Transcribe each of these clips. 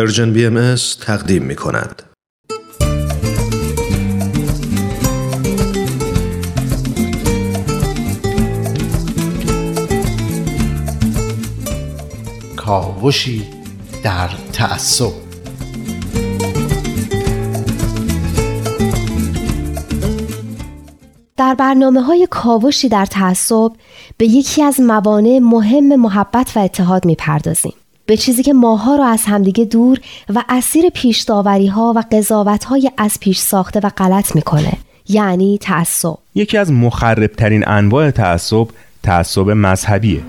Persian BM تقدیم می کند. کاوشی در تعصب در برنامه های کاوشی در تعصب به یکی از موانع مهم محبت و اتحاد می‌پردازیم. به چیزی که ماها را از همدیگه دور و اسیر پیش ها و قضاوت های از پیش ساخته و غلط می‌کنه. یعنی تعصب. یکی از مخربترین انواع تعصب تعصب مذهبیه.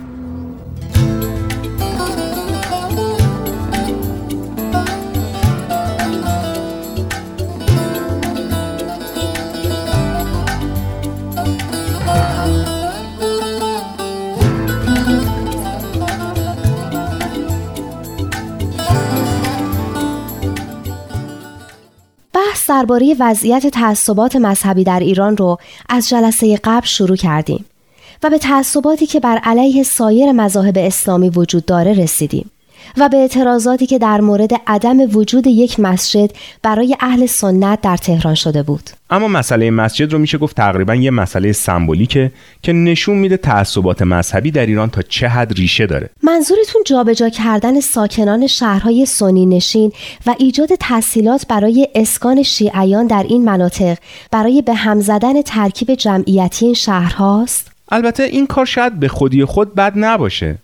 درباره وضعیت تعصبات مذهبی در ایران رو از جلسه قبل شروع کردیم و به تعصباتی که بر علیه سایر مذاهب اسلامی وجود داره رسیدیم. و به اعتراضاتی که در مورد عدم وجود یک مسجد برای اهل سنت در تهران شده بود. اما مسئله مسجد رو میشه گفت تقریبا یه مسئله سمبولیکه که نشون میده تعصبات مذهبی در ایران تا چه حد ریشه داره. منظورتون جابجا کردن ساکنان شهرهای سنی نشین و ایجاد تحصیلات برای اسکان شیعیان در این مناطق برای به هم زدن ترکیب جمعیتی این شهرهاست؟ البته این کار شاید به خودی خود بد نباشه.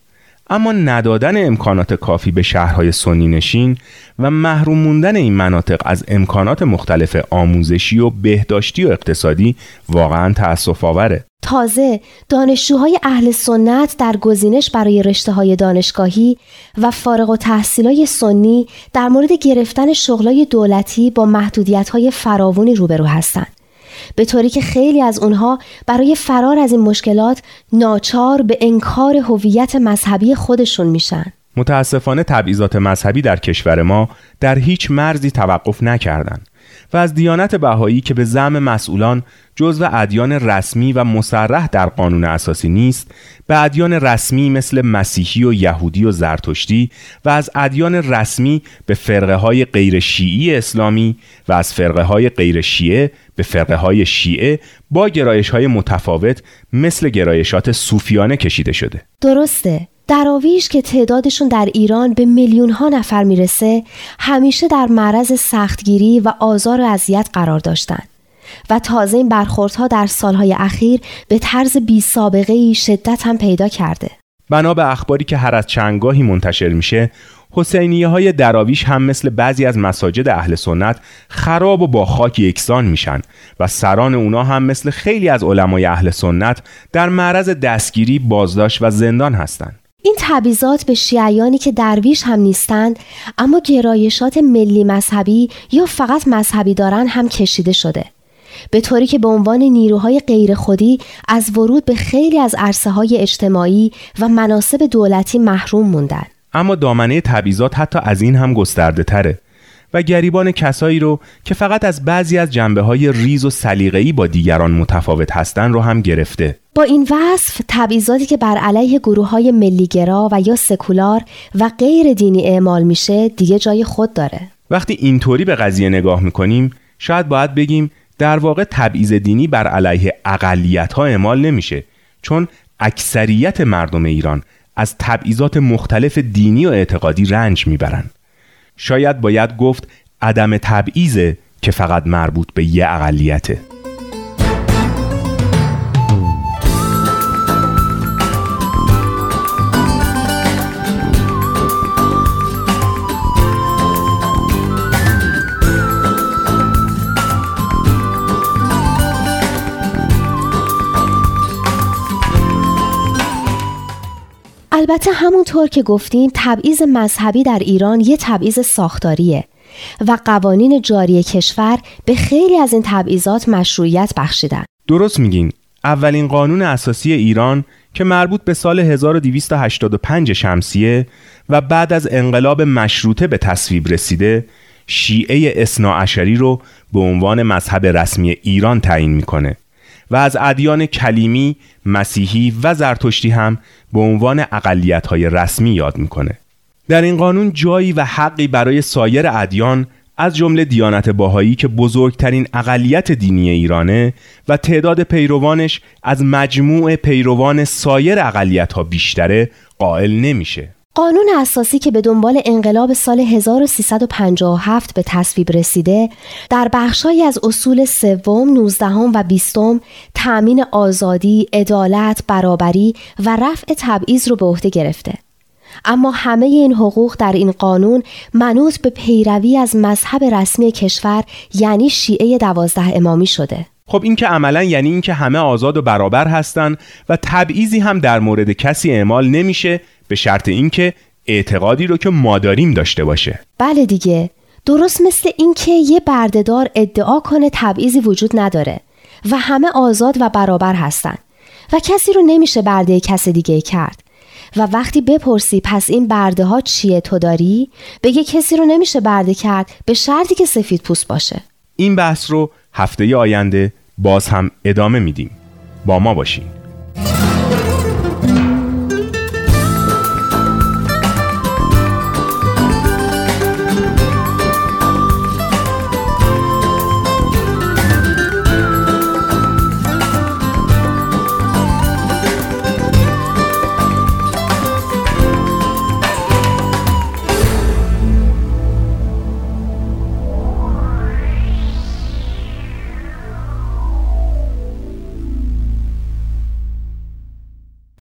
اما ندادن امکانات کافی به شهرهای سنی نشین و محروم موندن این مناطق از امکانات مختلف آموزشی و بهداشتی و اقتصادی واقعا تأسف آوره. تازه دانشجوهای اهل سنت در گزینش برای رشته های دانشگاهی و فارغ و تحصیلای سنی در مورد گرفتن شغلای دولتی با محدودیت های فراوانی روبرو هستند. به طوری که خیلی از اونها برای فرار از این مشکلات ناچار به انکار هویت مذهبی خودشون میشن. متاسفانه تبعیضات مذهبی در کشور ما در هیچ مرزی توقف نکردند و از دیانت بهایی که به زم مسئولان جزو ادیان رسمی و مصرح در قانون اساسی نیست به ادیان رسمی مثل مسیحی و یهودی و زرتشتی و از ادیان رسمی به فرقه های غیر شیعی اسلامی و از فرقه های غیر شیعه به فرقه های شیعه با گرایش های متفاوت مثل گرایشات صوفیانه کشیده شده. درسته. دراویش که تعدادشون در ایران به میلیون ها نفر می‌رسه همیشه در معرض سختگیری و آزار و اذیت قرار داشتند و تازه این برخوردها در سالهای اخیر به طرز بی سابقه ای شدت هم پیدا کرده. بنا به اخباری که هر از چنگاهی منتشر میشه حسینیه های دراویش هم مثل بعضی از مساجد اهل سنت خراب و با خاک یکسان میشن و سران اونا هم مثل خیلی از علمای اهل سنت در معرض دستگیری بازداشت و زندان هستند. این تبعیضات به شیعیانی که درویش هم نیستند اما گرایشات ملی مذهبی یا فقط مذهبی دارن هم کشیده شده به طوری که به عنوان نیروهای غیر خودی از ورود به خیلی از عرصه های اجتماعی و مناسب دولتی محروم موندن اما دامنه تبعیضات حتی از این هم گسترده تره و گریبان کسایی رو که فقط از بعضی از جنبه های ریز و سلیقه‌ای با دیگران متفاوت هستند رو هم گرفته. با این وصف تبعیضاتی که بر علیه گروه های ملیگرا و یا سکولار و غیر دینی اعمال میشه دیگه جای خود داره. وقتی اینطوری به قضیه نگاه می‌کنیم شاید باید بگیم در واقع تبعیض دینی بر علیه اقلیت ها اعمال نمیشه چون اکثریت مردم ایران از تبعیضات مختلف دینی و اعتقادی رنج می‌برند. شاید باید گفت عدم تبعیضه که فقط مربوط به یه اقلیته. البته همونطور که گفتیم تبعیض مذهبی در ایران یه تبعیض ساختاریه و قوانین جاری کشور به خیلی از این تبعیضات مشروعیت بخشیدن. درست میگین. اولین قانون اساسی ایران که مربوط به سال 1285 شمسیه و بعد از انقلاب مشروطه به تصویب رسیده شیعه اصناعشری رو به عنوان مذهب رسمی ایران تعیین می‌کنه و از ادیان کلیمی، مسیحی و زرتشتی هم به عنوان های رسمی یاد می‌کنه. در این قانون جایی و حقی برای سایر ادیان از جمله دیانت باهایی که بزرگترین اقلیت دینی ایرانه و تعداد پیروانش از مجموع پیروان سایر اقلیت ها بیشتره قائل نمیشه. قانون اساسی که به دنبال انقلاب سال 1357 به تصویب رسیده در بخشهایی از اصول سوم، نوزدهم و بیستم تأمین آزادی، عدالت، برابری و رفع تبعیض رو به عهده گرفته. اما همه این حقوق در این قانون منوط به پیروی از مذهب رسمی کشور یعنی شیعه دوازده امامی شده. خب این که عملا یعنی اینکه همه آزاد و برابر هستند و تبعیضی هم در مورد کسی اعمال نمیشه به شرط اینکه اعتقادی رو که ما داریم داشته باشه. بله دیگه. درست مثل اینکه یه بردهدار ادعا کنه تبعیضی وجود نداره و همه آزاد و برابر هستن و کسی رو نمیشه برده کس دیگه کرد. و وقتی بپرسی پس این برده ها چیه تو داری؟ بگه کسی رو نمیشه برده کرد به شرطی که سفید پوست باشه. این بحث رو هفته آینده باز هم ادامه میدیم. با ما باشیم